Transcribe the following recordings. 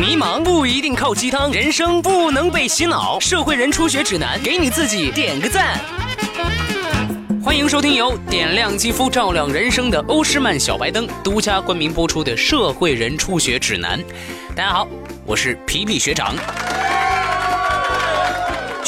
迷茫不一定靠鸡汤，人生不能被洗脑。社会人初学指南，给你自己点个赞。欢迎收听由点亮肌肤、照亮人生的欧诗漫小白灯独家冠名播出的《社会人初学指南》。大家好，我是皮皮学长。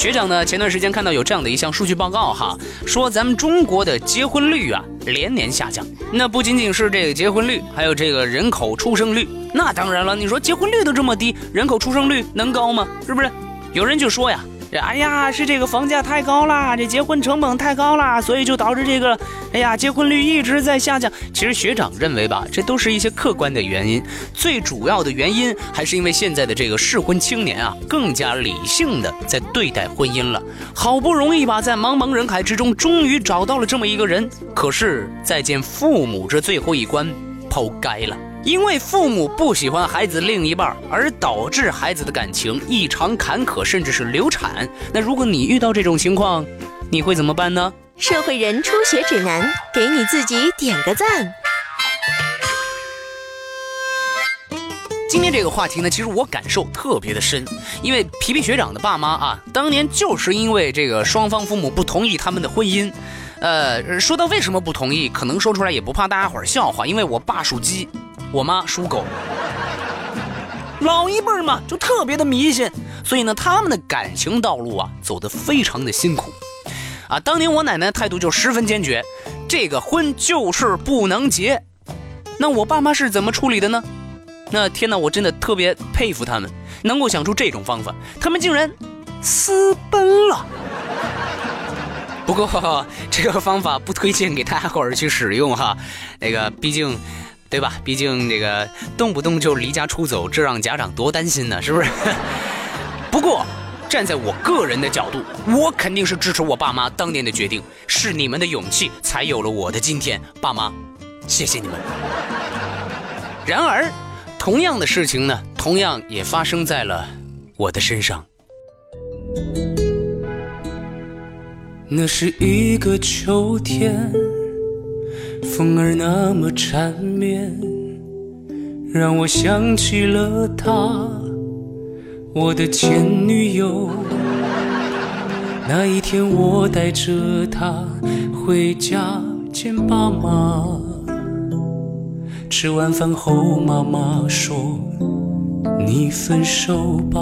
学长呢，前段时间看到有这样的一项数据报告哈，说咱们中国的结婚率啊连年下降。那不仅仅是这个结婚率，还有这个人口出生率。那当然了，你说结婚率都这么低，人口出生率能高吗？是不是？有人就说呀。哎呀，是这个房价太高啦，这结婚成本太高啦，所以就导致这个，哎呀，结婚率一直在下降。其实学长认为吧，这都是一些客观的原因，最主要的原因还是因为现在的这个适婚青年啊，更加理性的在对待婚姻了。好不容易吧，在茫茫人海之中，终于找到了这么一个人，可是再见父母这最后一关，抛该了。因为父母不喜欢孩子另一半，而导致孩子的感情异常坎坷，甚至是流产。那如果你遇到这种情况，你会怎么办呢？社会人初学指南，给你自己点个赞。今天这个话题呢，其实我感受特别的深，因为皮皮学长的爸妈啊，当年就是因为这个双方父母不同意他们的婚姻。呃，说到为什么不同意，可能说出来也不怕大家伙笑话，因为我爸属鸡。我妈属狗，老一辈嘛就特别的迷信，所以呢，他们的感情道路啊走得非常的辛苦，啊，当年我奶奶态度就十分坚决，这个婚就是不能结。那我爸妈是怎么处理的呢？那天呐，我真的特别佩服他们，能够想出这种方法，他们竟然私奔了。不过这个方法不推荐给大家伙儿去使用哈，那个毕竟。对吧？毕竟这个动不动就离家出走，这让家长多担心呢，是不是？不过，站在我个人的角度，我肯定是支持我爸妈当年的决定，是你们的勇气才有了我的今天，爸妈，谢谢你们。然而，同样的事情呢，同样也发生在了我的身上。那是一个秋天。风儿那么缠绵，让我想起了她，我的前女友。那一天我带着她回家见爸妈，吃完饭后妈妈说：“你分手吧。”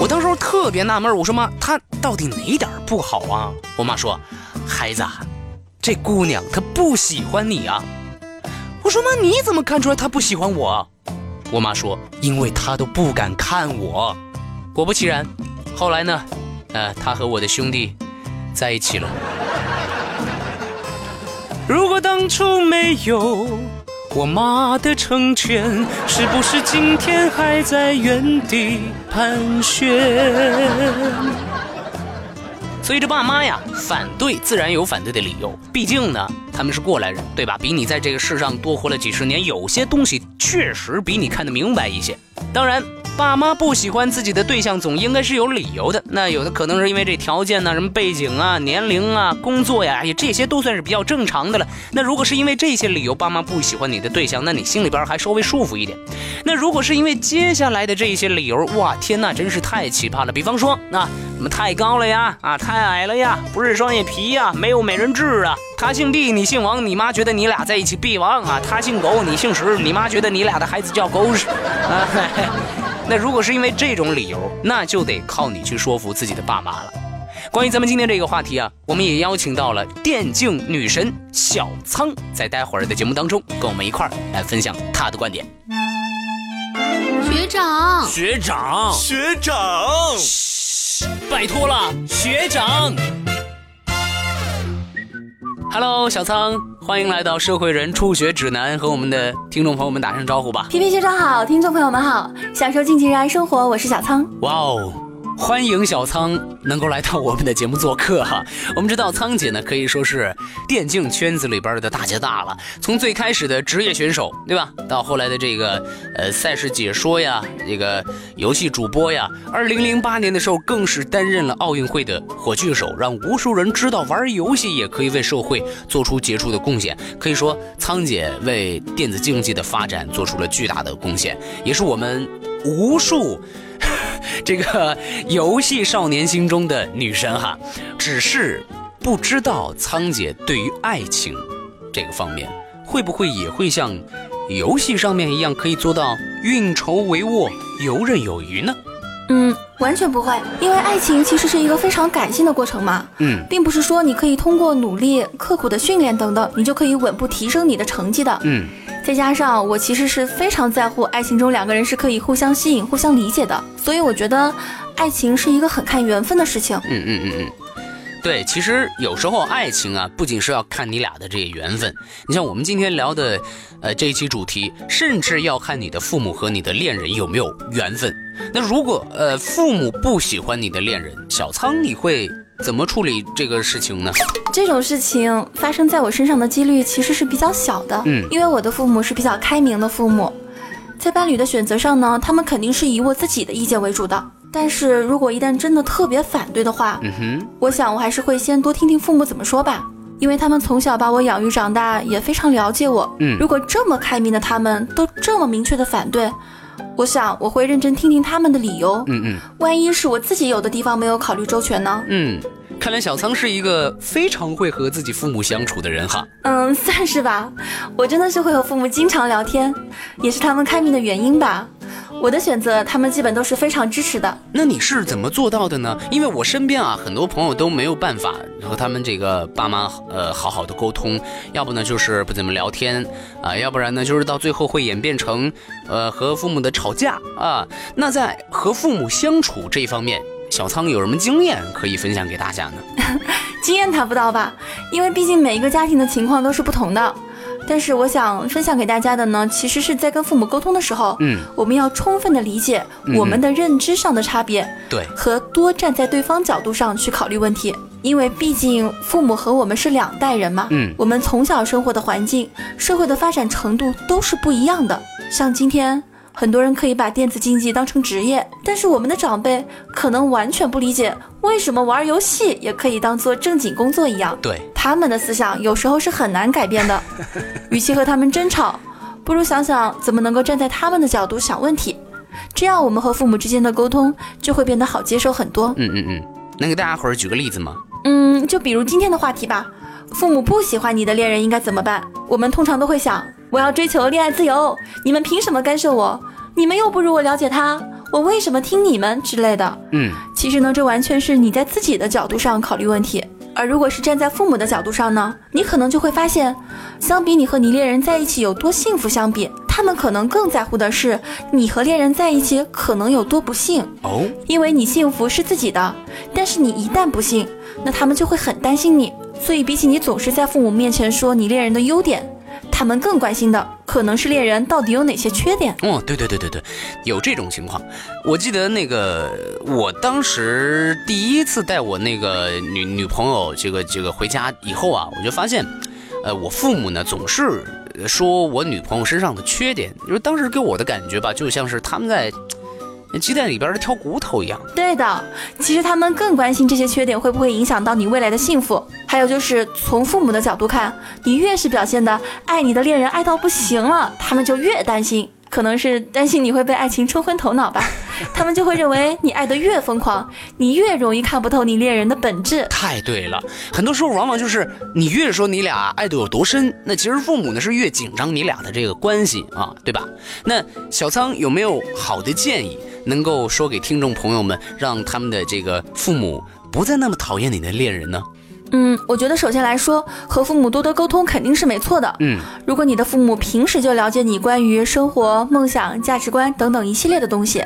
我当时特别纳闷，我说妈，她到底哪点不好啊？我妈说：“孩子，这姑娘她不喜欢你啊。”我说：“妈，你怎么看出来她不喜欢我？”我妈说：“因为她都不敢看我。”果不其然，后来呢，呃，她和我的兄弟在一起了。如果当初没有我妈的成全，是不是今天还在原地盘旋？所以这爸妈呀，反对自然有反对的理由，毕竟呢，他们是过来人，对吧？比你在这个世上多活了几十年，有些东西确实比你看得明白一些。当然。爸妈不喜欢自己的对象，总应该是有理由的。那有的可能是因为这条件呢，什么背景啊、年龄啊、工作呀，哎这些都算是比较正常的了。那如果是因为这些理由，爸妈不喜欢你的对象，那你心里边还稍微舒服一点。那如果是因为接下来的这些理由，哇，天呐，真是太奇葩了。比方说，那什么太高了呀，啊，太矮了呀，不是双眼皮呀，没有美人痣啊。他姓毕，你姓王，你妈觉得你俩在一起必亡啊。他姓狗，你姓石，你妈觉得你俩的孩子叫狗屎啊嘿嘿。那如果是因为这种理由，那就得靠你去说服自己的爸妈了。关于咱们今天这个话题啊，我们也邀请到了电竞女神小仓，在待会儿的节目当中跟我们一块儿来分享她的观点。学长，学长，学长，嘘，拜托了，学长。Hello，小仓，欢迎来到社会人初学指南，和我们的听众朋友们打声招呼吧。皮皮学长好，听众朋友们好，享受尽情热爱生活，我是小仓。哇哦，欢迎小仓能够来到我们的节目做客哈。我们知道仓姐呢可以说是电竞圈子里边的大姐大了，从最开始的职业选手，对吧，到后来的这个呃赛事解说呀，这个游戏主播呀，二零零八年的时候更是担任了奥运会的火炬手，让无数人知道玩游戏也可以为社会做出杰出的贡献。可以说，仓姐为电子竞技的发展做出了巨大的贡献，也是我们无数。这个游戏少年心中的女神哈，只是不知道仓姐对于爱情这个方面，会不会也会像游戏上面一样，可以做到运筹帷幄、游刃有余呢？嗯，完全不会，因为爱情其实是一个非常感性的过程嘛。嗯，并不是说你可以通过努力、刻苦的训练等等，你就可以稳步提升你的成绩的。嗯。再加上我其实是非常在乎爱情中两个人是可以互相吸引、互相理解的，所以我觉得爱情是一个很看缘分的事情。嗯嗯嗯嗯，对，其实有时候爱情啊，不仅是要看你俩的这些缘分，你像我们今天聊的，呃，这一期主题，甚至要看你的父母和你的恋人有没有缘分。那如果呃父母不喜欢你的恋人，小仓你会？怎么处理这个事情呢？这种事情发生在我身上的几率其实是比较小的，嗯，因为我的父母是比较开明的父母，在伴侣的选择上呢，他们肯定是以我自己的意见为主的。但是如果一旦真的特别反对的话，嗯哼，我想我还是会先多听听父母怎么说吧，因为他们从小把我养育长大，也非常了解我。嗯，如果这么开明的他们都这么明确的反对。我想我会认真听听他们的理由。嗯嗯，万一是我自己有的地方没有考虑周全呢？嗯，看来小仓是一个非常会和自己父母相处的人哈。嗯，算是吧。我真的是会和父母经常聊天，也是他们开明的原因吧。我的选择，他们基本都是非常支持的。那你是怎么做到的呢？因为我身边啊，很多朋友都没有办法和他们这个爸妈呃好好的沟通，要不呢就是不怎么聊天啊，要不然呢就是到最后会演变成呃和父母的吵架啊。那在和父母相处这一方面，小仓有什么经验可以分享给大家呢？经验谈不到吧，因为毕竟每一个家庭的情况都是不同的。但是我想分享给大家的呢，其实是在跟父母沟通的时候，嗯，我们要充分的理解我们的认知上的差别，对，和多站在对方角度上去考虑问题，因为毕竟父母和我们是两代人嘛，嗯，我们从小生活的环境、社会的发展程度都是不一样的，像今天。很多人可以把电子竞技当成职业，但是我们的长辈可能完全不理解为什么玩游戏也可以当做正经工作一样。对，他们的思想有时候是很难改变的。与其和他们争吵，不如想想怎么能够站在他们的角度想问题，这样我们和父母之间的沟通就会变得好接受很多。嗯嗯嗯，能给大家伙儿举个例子吗？嗯，就比如今天的话题吧，父母不喜欢你的恋人应该怎么办？我们通常都会想。我要追求恋爱自由，你们凭什么干涉我？你们又不如我了解他，我为什么听你们之类的？嗯，其实呢，这完全是你在自己的角度上考虑问题。而如果是站在父母的角度上呢，你可能就会发现，相比你和你恋人在一起有多幸福相比，他们可能更在乎的是你和恋人在一起可能有多不幸哦。因为你幸福是自己的，但是你一旦不幸，那他们就会很担心你。所以比起你总是在父母面前说你恋人的优点。他们更关心的可能是恋人到底有哪些缺点。哦，对对对对对，有这种情况。我记得那个，我当时第一次带我那个女女朋友这个这个回家以后啊，我就发现，呃，我父母呢总是说我女朋友身上的缺点，因为当时给我的感觉吧，就像是他们在。鸡蛋里边的挑骨头一样。对的，其实他们更关心这些缺点会不会影响到你未来的幸福。还有就是从父母的角度看，你越是表现的爱你的恋人爱到不行了，他们就越担心，可能是担心你会被爱情冲昏头脑吧。他们就会认为你爱的越疯狂，你越容易看不透你恋人的本质。太对了，很多时候往往就是你越说你俩爱的有多深，那其实父母呢是越紧张你俩的这个关系啊，对吧？那小仓有没有好的建议？能够说给听众朋友们，让他们的这个父母不再那么讨厌你的恋人呢？嗯，我觉得首先来说，和父母多多沟通肯定是没错的。嗯，如果你的父母平时就了解你关于生活、梦想、价值观等等一系列的东西，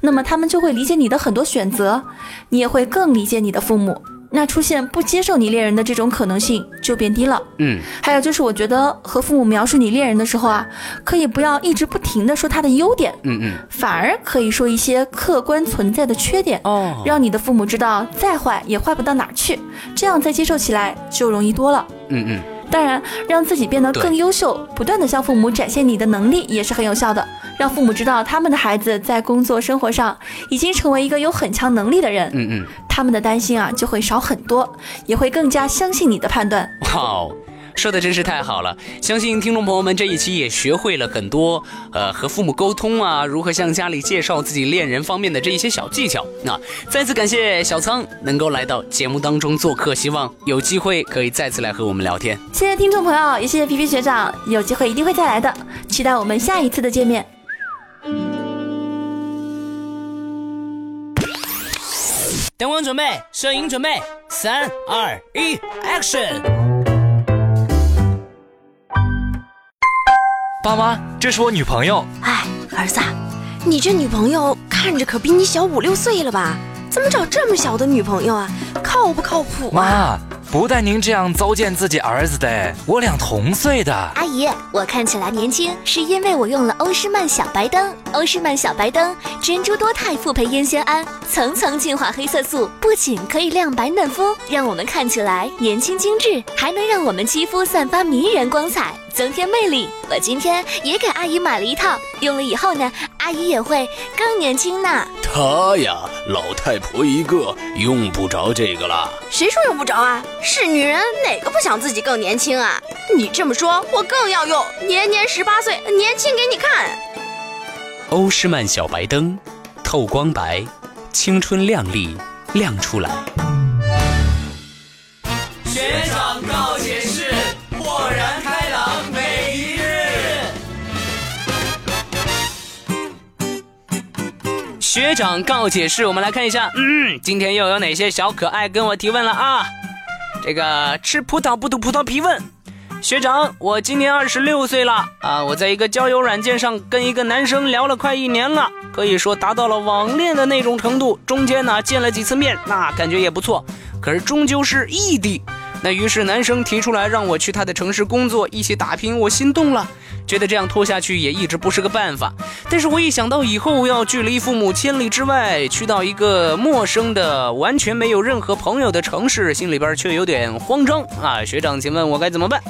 那么他们就会理解你的很多选择，你也会更理解你的父母。那出现不接受你恋人的这种可能性就变低了。嗯，还有就是，我觉得和父母描述你恋人的时候啊，可以不要一直不停的说他的优点，嗯嗯，反而可以说一些客观存在的缺点，哦，让你的父母知道再坏也坏不到哪儿去，这样再接受起来就容易多了。嗯嗯，当然，让自己变得更优秀，不断的向父母展现你的能力也是很有效的，让父母知道他们的孩子在工作生活上已经成为一个有很强能力的人，嗯嗯，他们的担心啊就会少很多，也会更加相信你的判断。哇哦。说的真是太好了，相信听众朋友们这一期也学会了很多，呃，和父母沟通啊，如何向家里介绍自己恋人方面的这一些小技巧。那再次感谢小仓能够来到节目当中做客，希望有机会可以再次来和我们聊天。谢谢听众朋友，也谢谢皮皮学长，有机会一定会再来的，期待我们下一次的见面。灯光准备，摄影准备，三二一，Action！爸妈，这是我女朋友。哎，儿子，你这女朋友看着可比你小五六岁了吧？怎么找这么小的女朋友啊？靠不靠谱啊？妈，不带您这样糟践自己儿子的，我俩同岁的。阿姨，我看起来年轻，是因为我用了欧诗漫小白灯。欧诗漫小白灯，珍珠多肽复配烟酰胺，层层净化黑色素，不仅可以亮白嫩肤，让我们看起来年轻精致，还能让我们肌肤散发迷人光彩，增添魅力。我今天也给阿姨买了一套，用了以后呢，阿姨也会更年轻呢。她呀，老太婆一个，用不着这个啦。谁说用不着啊？是女人哪个不想自己更年轻啊？你这么说，我更要用，年年十八岁，年轻给你看。欧诗漫小白灯，透光白，青春靓丽亮出来。学长告解室，我们来看一下，嗯，今天又有哪些小可爱跟我提问了啊？这个吃葡萄不吐葡萄皮问。学长，我今年二十六岁了啊！我在一个交友软件上跟一个男生聊了快一年了，可以说达到了网恋的那种程度。中间呢见了几次面，那感觉也不错，可是终究是异地。那于是男生提出来让我去他的城市工作，一起打拼，我心动了，觉得这样拖下去也一直不是个办法。但是我一想到以后要距离父母千里之外，去到一个陌生的、完全没有任何朋友的城市，心里边却有点慌张啊！学长，请问我该怎么办？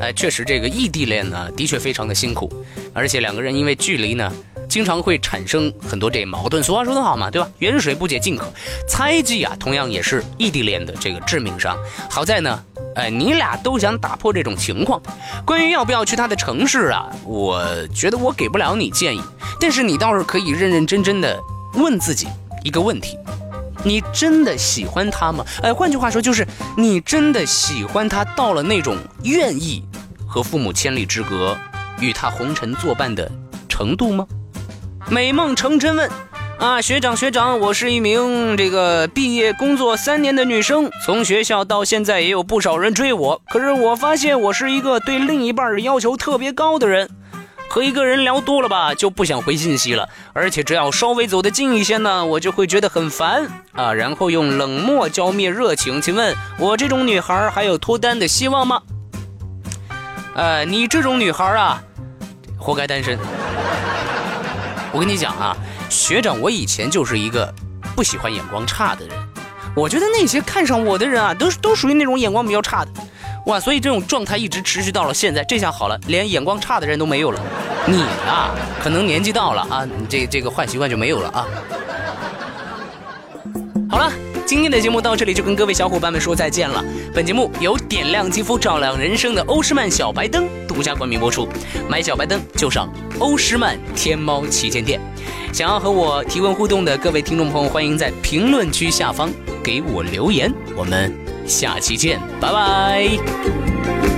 哎，确实，这个异地恋呢，的确非常的辛苦，而且两个人因为距离呢，经常会产生很多这矛盾。俗话说得好嘛，对吧？远水不解近渴，猜忌啊，同样也是异地恋的这个致命伤。好在呢，哎，你俩都想打破这种情况。关于要不要去他的城市啊，我觉得我给不了你建议，但是你倒是可以认认真真的问自己一个问题。你真的喜欢他吗？哎，换句话说，就是你真的喜欢他到了那种愿意和父母千里之隔，与他红尘作伴的程度吗？美梦成真问啊，学长学长，我是一名这个毕业工作三年的女生，从学校到现在也有不少人追我，可是我发现我是一个对另一半要求特别高的人。和一个人聊多了吧，就不想回信息了，而且只要稍微走得近一些呢，我就会觉得很烦啊，然后用冷漠浇灭热情。请问我这种女孩还有脱单的希望吗？呃，你这种女孩啊，活该单身。我跟你讲啊，学长，我以前就是一个不喜欢眼光差的人，我觉得那些看上我的人啊，都都属于那种眼光比较差的。哇，所以这种状态一直持续到了现在，这下好了，连眼光差的人都没有了。你啊，可能年纪到了啊，你这这个坏习惯就没有了啊。好了，今天的节目到这里就跟各位小伙伴们说再见了。本节目由点亮肌肤、照亮人生的欧诗漫小白灯独家冠名播出，买小白灯就上欧诗漫天猫旗舰店。想要和我提问互动的各位听众朋友，欢迎在评论区下方给我留言。我们。下期见，拜拜。